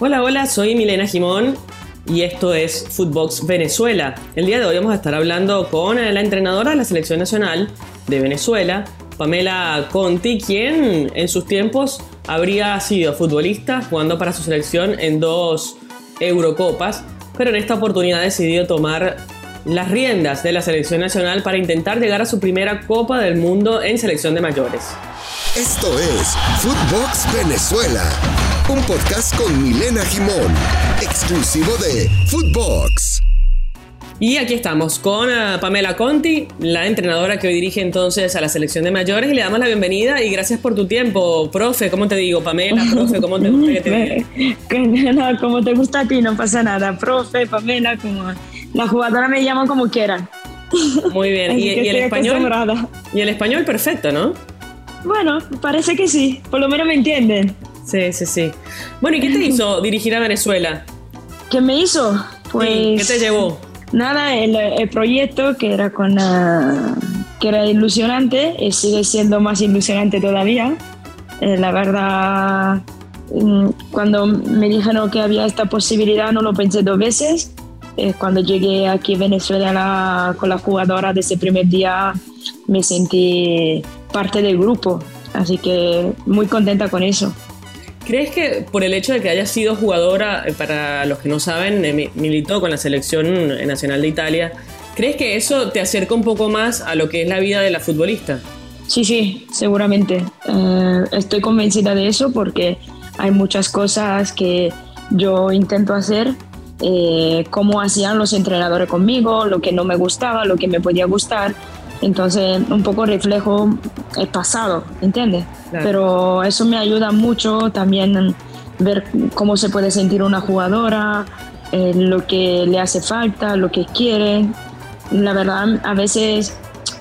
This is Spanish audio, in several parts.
Hola, hola, soy Milena Jimón y esto es Footbox Venezuela. El día de hoy vamos a estar hablando con la entrenadora de la selección nacional de Venezuela, Pamela Conti, quien en sus tiempos habría sido futbolista jugando para su selección en dos Eurocopas, pero en esta oportunidad ha decidido tomar las riendas de la selección nacional para intentar llegar a su primera Copa del Mundo en selección de mayores. Esto es Footbox Venezuela, un podcast con Milena Jimón, exclusivo de Footbox. Y aquí estamos con uh, Pamela Conti, la entrenadora que hoy dirige entonces a la selección de mayores, y le damos la bienvenida y gracias por tu tiempo, profe, ¿cómo te digo? Pamela, profe, ¿cómo te gusta que te diga? como te gusta a ti, no pasa nada, profe, Pamela, como la jugadora me llaman como quieran. Muy bien, y, y el español. Y el español perfecto, ¿no? Bueno, parece que sí, por lo menos me entienden. Sí, sí, sí. Bueno, ¿y qué te hizo dirigir a Venezuela? ¿Qué me hizo? Pues. ¿Qué te llevó? Nada, el, proyecto que era con que era ilusionante, y sigue siendo más ilusionante todavía. Eh, la verdad, mm, cuando me dijeron que había esta posibilidad, no lo pensé dos veces. Eh, cuando llegué aquí a Venezuela con la jugadora de ese primer día, me sentí parte del grupo, así que muy contenta con eso. ¿Crees que por el hecho de que haya sido jugadora, eh, para los que no saben, eh, militó con la selección nacional de Italia, ¿crees que eso te acerca un poco más a lo que es la vida de la futbolista? Sí, sí, seguramente. Eh, estoy convencida de eso porque hay muchas cosas que yo intento hacer, como hacían los entrenadores conmigo, lo que no me gustaba, lo que me podía gustar. Entonces, un poco reflejo el pasado, ¿entiendes? Pero eso me ayuda mucho también ver cómo se puede sentir una jugadora, eh, lo que le hace falta, lo que quiere. La verdad, a veces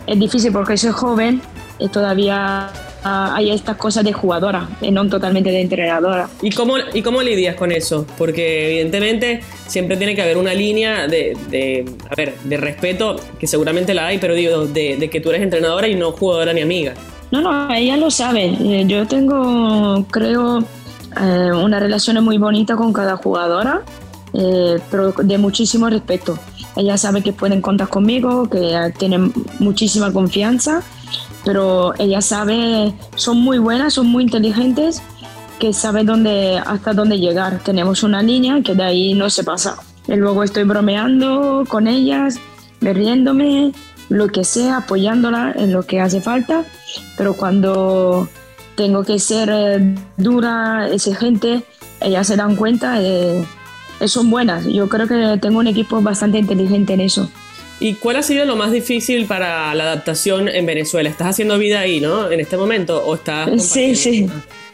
es difícil porque soy joven y todavía Ah, hay estas cosas de jugadora, no totalmente de entrenadora. ¿Y cómo, ¿Y cómo lidias con eso? Porque evidentemente siempre tiene que haber una línea de, de a ver, de respeto, que seguramente la hay, pero digo, de, de, que tú eres entrenadora y no jugadora ni amiga. No, no, ella lo sabe. Eh, yo tengo, creo, eh, una relación muy bonita con cada jugadora, eh, pero de muchísimo respeto. Ella sabe que pueden contar conmigo, que tienen muchísima confianza pero ella sabe, son muy buenas, son muy inteligentes, que sabe dónde, hasta dónde llegar. Tenemos una línea que de ahí no se pasa. Y luego estoy bromeando con ellas, riéndome, lo que sea, apoyándola en lo que hace falta, pero cuando tengo que ser eh, dura, exigente, ellas se dan cuenta de son buenas. Yo creo que tengo un equipo bastante inteligente en eso. ¿Y cuál ha sido lo más difícil para la adaptación en Venezuela? ¿Estás haciendo vida ahí, no? En este momento, ¿o estás...? Sí, sí.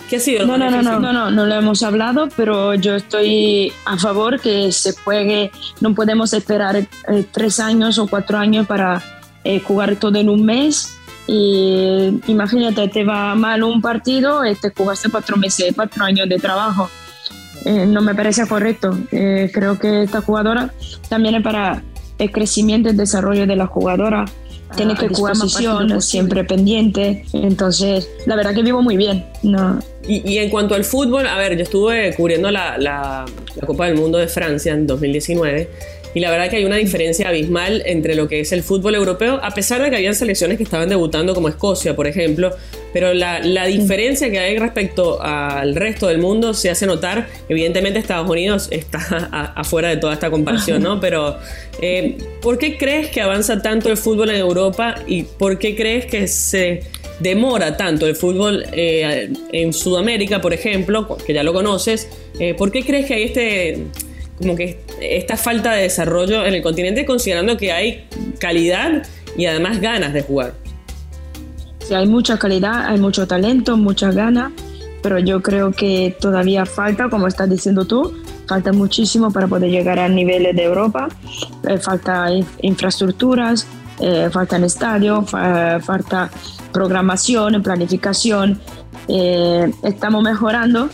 ¿Qué ha sido? no, no, no, no, no, no, no lo hemos hablado, pero yo estoy a favor que se juegue, no podemos esperar eh, tres años o cuatro años para eh, jugar todo en un mes. Y imagínate, te va mal un partido, y te jugaste cuatro meses, cuatro años de trabajo. Eh, no me parece correcto. creo que esta jugadora también es para el crecimiento y el desarrollo de la jugadora. Tiene que jugar posición, siempre pendiente. Entonces, la verdad que vivo muy bien. No. Y, en cuanto al fútbol, a ver, yo estuve cubriendo la, la, la Copa del Mundo de Francia en 2019 y la verdad que hay una diferencia abismal entre lo que es el fútbol europeo, a pesar de que habían selecciones que estaban debutando como Escocia, por ejemplo, pero la, diferencia que hay respecto al resto del mundo se hace notar. Evidentemente Estados Unidos está afuera de toda esta comparación, ¿no? Pero eh, ¿por qué crees que avanza tanto el fútbol en Europa y por qué crees que se demora tanto el fútbol eh, en Sudamérica, por ejemplo, que ya lo conoces? Eh, ¿Por qué crees que hay este como que esta falta de desarrollo en el continente considerando que hay calidad y además ganas de jugar. Sí, hay mucha calidad, hay mucho talento, muchas ganas, pero yo creo que todavía falta, como estás diciendo tú, falta muchísimo para poder llegar a niveles de Europa. Eh, falta infraestructuras, eh, faltan estadios, falta programación, planificación. Eh, estamos mejorando,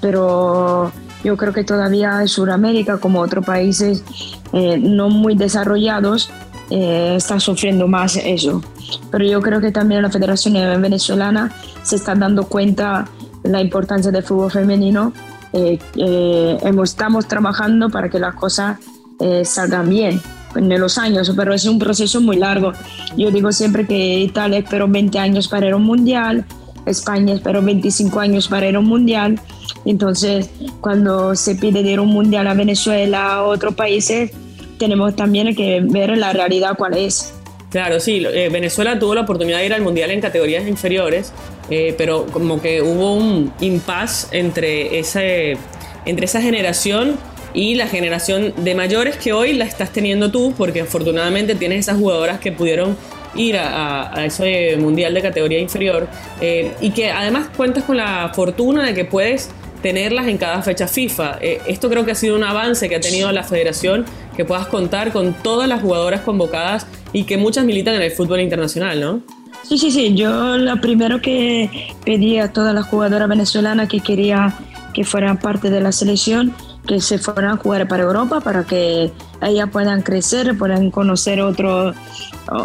pero yo creo que todavía Sudamérica, como otros países eh, no muy desarrollados, eh, está sufriendo más eso. Pero yo creo que también la Federación Venezolana se está dando cuenta de la importancia del fútbol femenino eh, eh, estamos trabajando para que las cosas eh, salgan bien en los años, pero es un proceso muy largo. Yo digo siempre que Italia esperó 20 años para ir a un mundial, España esperó 25 años para ir a un mundial. Entonces, cuando se pide ir a un mundial a Venezuela, a otros países, tenemos también que ver la realidad cuál es. Claro, sí, Venezuela tuvo la oportunidad de ir al mundial en categorías inferiores eh, pero como que hubo un impasse entre, ese, entre esa generación y la generación de mayores que hoy la estás teniendo tú, porque afortunadamente tienes esas jugadoras que pudieron ir a, ese mundial de categoría inferior eh, y que además cuentas con la fortuna de que puedes tenerlas en cada fecha FIFA. Eh, esto creo que ha sido un avance que ha tenido la federación, que puedas contar con todas las jugadoras convocadas y que muchas militan en el fútbol internacional, ¿no? Sí, sí, sí. Yo lo primero que pedí a todas las jugadoras venezolanas que quería que fueran parte de la selección, que se fueran a jugar para Europa, para que ellas puedan crecer, puedan conocer otro,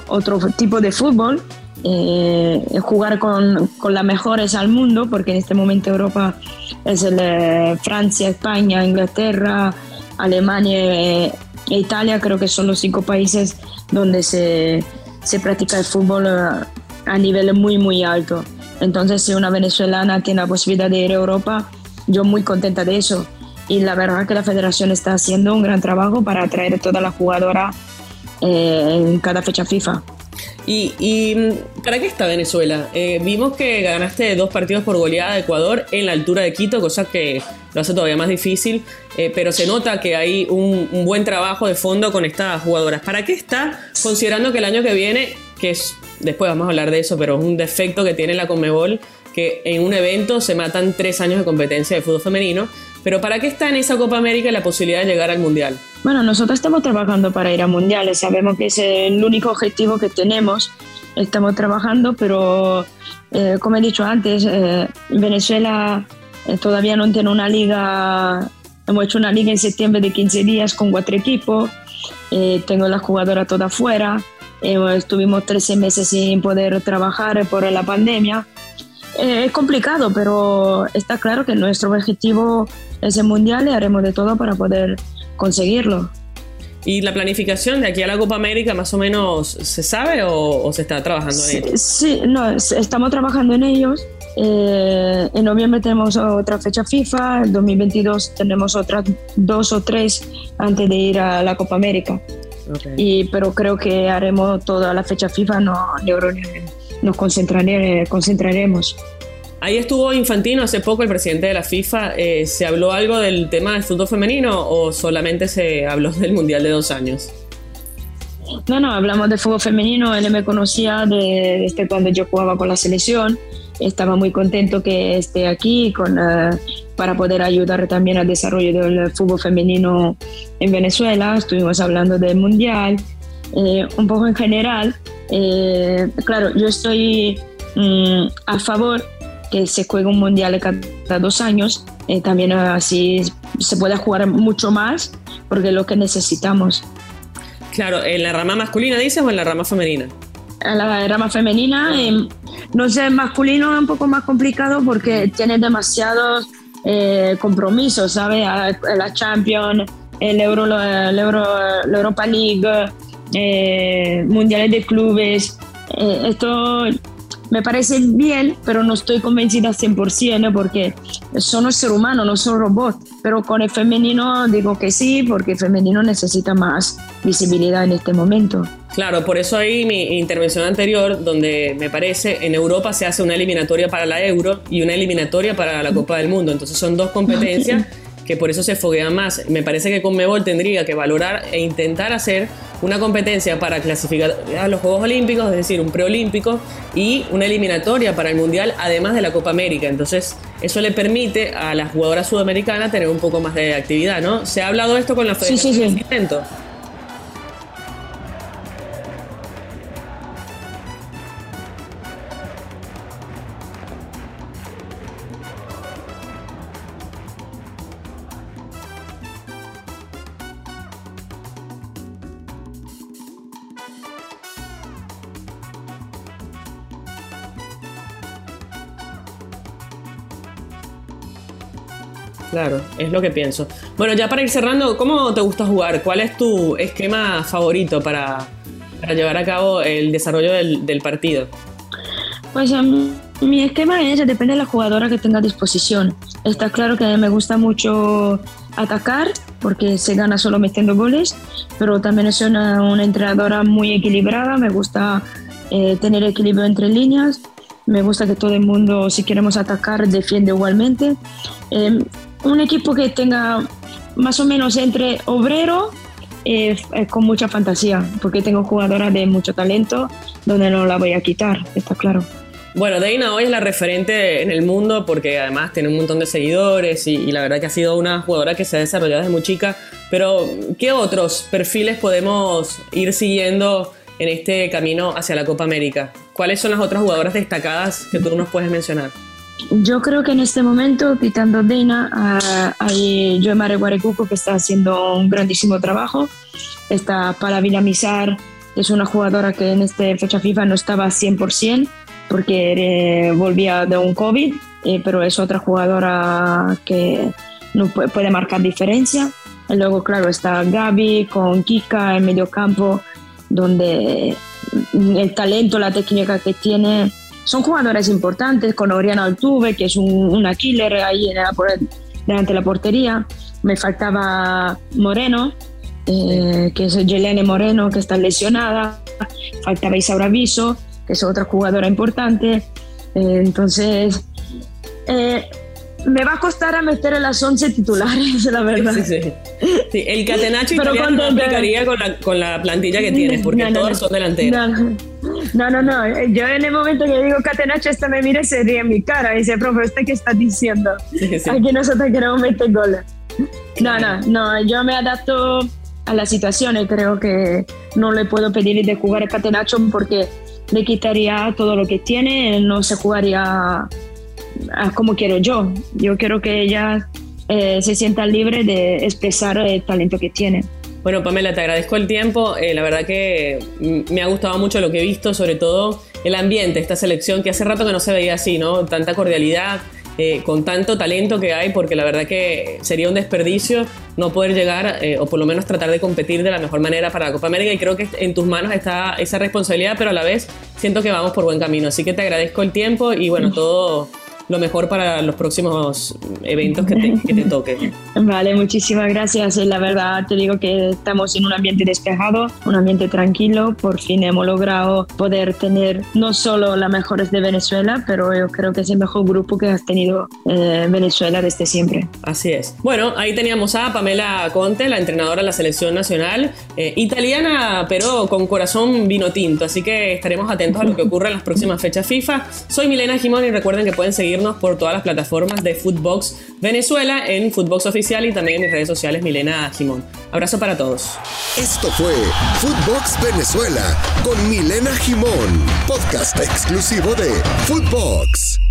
otro tipo de fútbol, eh, jugar con, con, las mejores al mundo, porque en este momento Europa es el, eh, Francia, España, Inglaterra, Alemania e Italia, creo que son los cinco países donde se, se practica el fútbol a nivel muy, muy alto. Entonces, si una venezolana tiene la posibilidad de ir a Europa, yo muy contenta de eso. Y la verdad que la federación está haciendo un gran trabajo para atraer a toda la jugadora en cada fecha FIFA. ¿Y, para qué está Venezuela? Eh, vimos que ganaste dos partidos por goleada de Ecuador en la altura de Quito, cosa que lo hace todavía más difícil, eh, pero se nota que hay un, un, buen trabajo de fondo con estas jugadoras. ¿Para qué está? Considerando que el año que viene, que es después vamos a hablar de eso, pero es un defecto que tiene la Conmebol que en un evento se matan tres años de competencia de fútbol femenino. Pero ¿para qué está en esa Copa América la posibilidad de llegar al Mundial? Bueno, nosotros estamos trabajando para ir a Mundiales, sabemos que es el único objetivo que tenemos, estamos trabajando, pero eh, como he dicho antes, eh, Venezuela eh, todavía no tiene una liga, hemos hecho una liga en septiembre de 15 días con cuatro equipos, tengo la jugadora toda afuera, eh, estuvimos 13 meses sin poder trabajar por la pandemia. Eh, es complicado, pero está claro que nuestro objetivo es el mundial y haremos de todo para poder conseguirlo. ¿Y la planificación de aquí a la Copa América más o menos se sabe o, se está trabajando en ello? Sí, no, estamos trabajando en ellos. Eh, en noviembre tenemos otra fecha FIFA, en 2022 tenemos otras dos o tres antes de ir a la Copa América. Y, pero creo que haremos toda la fecha FIFA, no, nos concentraremos. Ahí estuvo Infantino hace poco, el presidente de la FIFA. Eh, ¿Se habló algo del tema del fútbol femenino o solamente se habló del Mundial de dos años? No, no, hablamos de fútbol femenino. Él me conocía desde cuando yo jugaba con la selección. Estaba muy contento que esté aquí con, uh, para poder ayudar también al desarrollo del fútbol femenino en Venezuela. Estuvimos hablando del mundial, eh, un poco en general. Eh, claro, yo estoy mm, a favor que se juegue un mundial cada dos años. Eh, también así se puede jugar mucho más porque es lo que necesitamos. Claro, ¿en la rama masculina dices o en la rama femenina? En la rama femenina, no sé, masculino es un poco más complicado porque tiene demasiados eh, compromisos, ¿sabes? La Champions, el Euro, el Euro, la Europa League, eh, Mundiales de Clubes. Eh, esto me parece bien, pero no estoy convencida 100% porque son ser humano, no son robots. Pero con el femenino digo que sí, porque el femenino necesita más visibilidad en este momento. Claro, por eso ahí mi intervención anterior, donde me parece en Europa se hace una eliminatoria para la Euro y una eliminatoria para la Copa del Mundo. Entonces son dos competencias que por eso se foguean más. Me parece que Conmebol tendría que valorar e intentar hacer una competencia para clasificar a los Juegos Olímpicos, es decir, un preolímpico y una eliminatoria para el Mundial, además de la Copa América. Entonces, eso le permite a las jugadoras sudamericanas tener un poco más de actividad, ¿no? ¿Se ha hablado esto con la Federación sí, sí, sí. Claro, es lo que pienso. Bueno, ya para ir cerrando, ¿cómo te gusta jugar? ¿Cuál es tu esquema favorito para, llevar a cabo el desarrollo del, partido? Pues mi esquema es, depende de la jugadora que tenga a disposición. Está claro que a mí me gusta mucho atacar porque se gana solo metiendo goles, pero también soy una, una entrenadora muy equilibrada, me gusta eh, tener equilibrio entre líneas, me gusta que todo el mundo, si queremos atacar, defiende igualmente. Eh, un equipo que tenga más o menos entre obrero eh, con mucha fantasía, porque tengo jugadoras de mucho talento donde no la voy a quitar, está claro. Bueno, Deina hoy es la referente en el mundo porque además tiene un montón de seguidores y, la verdad que ha sido una jugadora que se ha desarrollado desde muy chica. Pero, ¿qué otros perfiles podemos ir siguiendo en este camino hacia la Copa América? ¿Cuáles son las otras jugadoras destacadas que tú nos puedes mencionar? Yo creo que en este momento, quitando Deina, hay Joemare Guarecuco que está haciendo un grandísimo trabajo. Está para Villamizar, que es una jugadora que en esta fecha FIFA no estaba 100% porque eh, volvía de un COVID, eh, pero es otra jugadora que no puede, marcar diferencia. Y luego, claro, está Gaby con Kika en medio campo, donde el talento, la técnica que tiene son jugadores importantes, con Oriana Altuve, que es una killer ahí en delante de la portería. Me faltaba Moreno, eh, que es Yelene Moreno, que está lesionada. Faltaba Isaura Viso, que es otra jugadora importante. Eh, entonces, eh, me va a costar a meter en las 11 titulares, la verdad. Sí, sí. el catenacho italiano no aplicaría con la, con la, plantilla que tienes, porque todos son delanteros. No, no, no. Yo en el momento que digo catenacho, esta me mira y se ríe en mi cara y dice, profe, ¿usted qué está diciendo? Aquí nosotros queremos meter goles. No, no, no. Yo me adapto a la situación y creo que no le puedo pedir de jugar a catenacho porque le quitaría todo lo que tiene, no se jugaría como quiero yo. Yo quiero que ella eh, se sienta libre de expresar el talento que tiene. Bueno, Pamela, te agradezco el tiempo. Eh, la verdad que me ha gustado mucho lo que he visto, sobre todo el ambiente, esta selección que hace rato que no se veía así, ¿no? Tanta cordialidad, eh, con tanto talento que hay, porque la verdad que sería un desperdicio no poder llegar eh, o por lo menos tratar de competir de la mejor manera para la Copa América y creo que en tus manos está esa responsabilidad, pero a la vez siento que vamos por buen camino. Así que te agradezco el tiempo y bueno, todo lo mejor para los próximos eventos que te, que te toquen. Vale, muchísimas gracias. La verdad te digo que estamos en un ambiente despejado, un ambiente tranquilo. Por fin hemos logrado poder tener no solo las mejores de Venezuela, pero yo creo que es el mejor grupo que has tenido eh, Venezuela desde siempre. Así es. Bueno, ahí teníamos a Pamela Conte, la entrenadora de la selección nacional, eh, italiana, pero con corazón vino tinto. Así que estaremos atentos a lo que ocurra en las próximas fechas FIFA. Soy Milena Jimón y recuerden que pueden seguir por todas las plataformas de Footbox Venezuela, en Footbox Oficial y también en redes sociales Milena Jimón. Abrazo para todos. Esto fue Footbox Venezuela con Milena Jimón, podcast exclusivo de Footbox.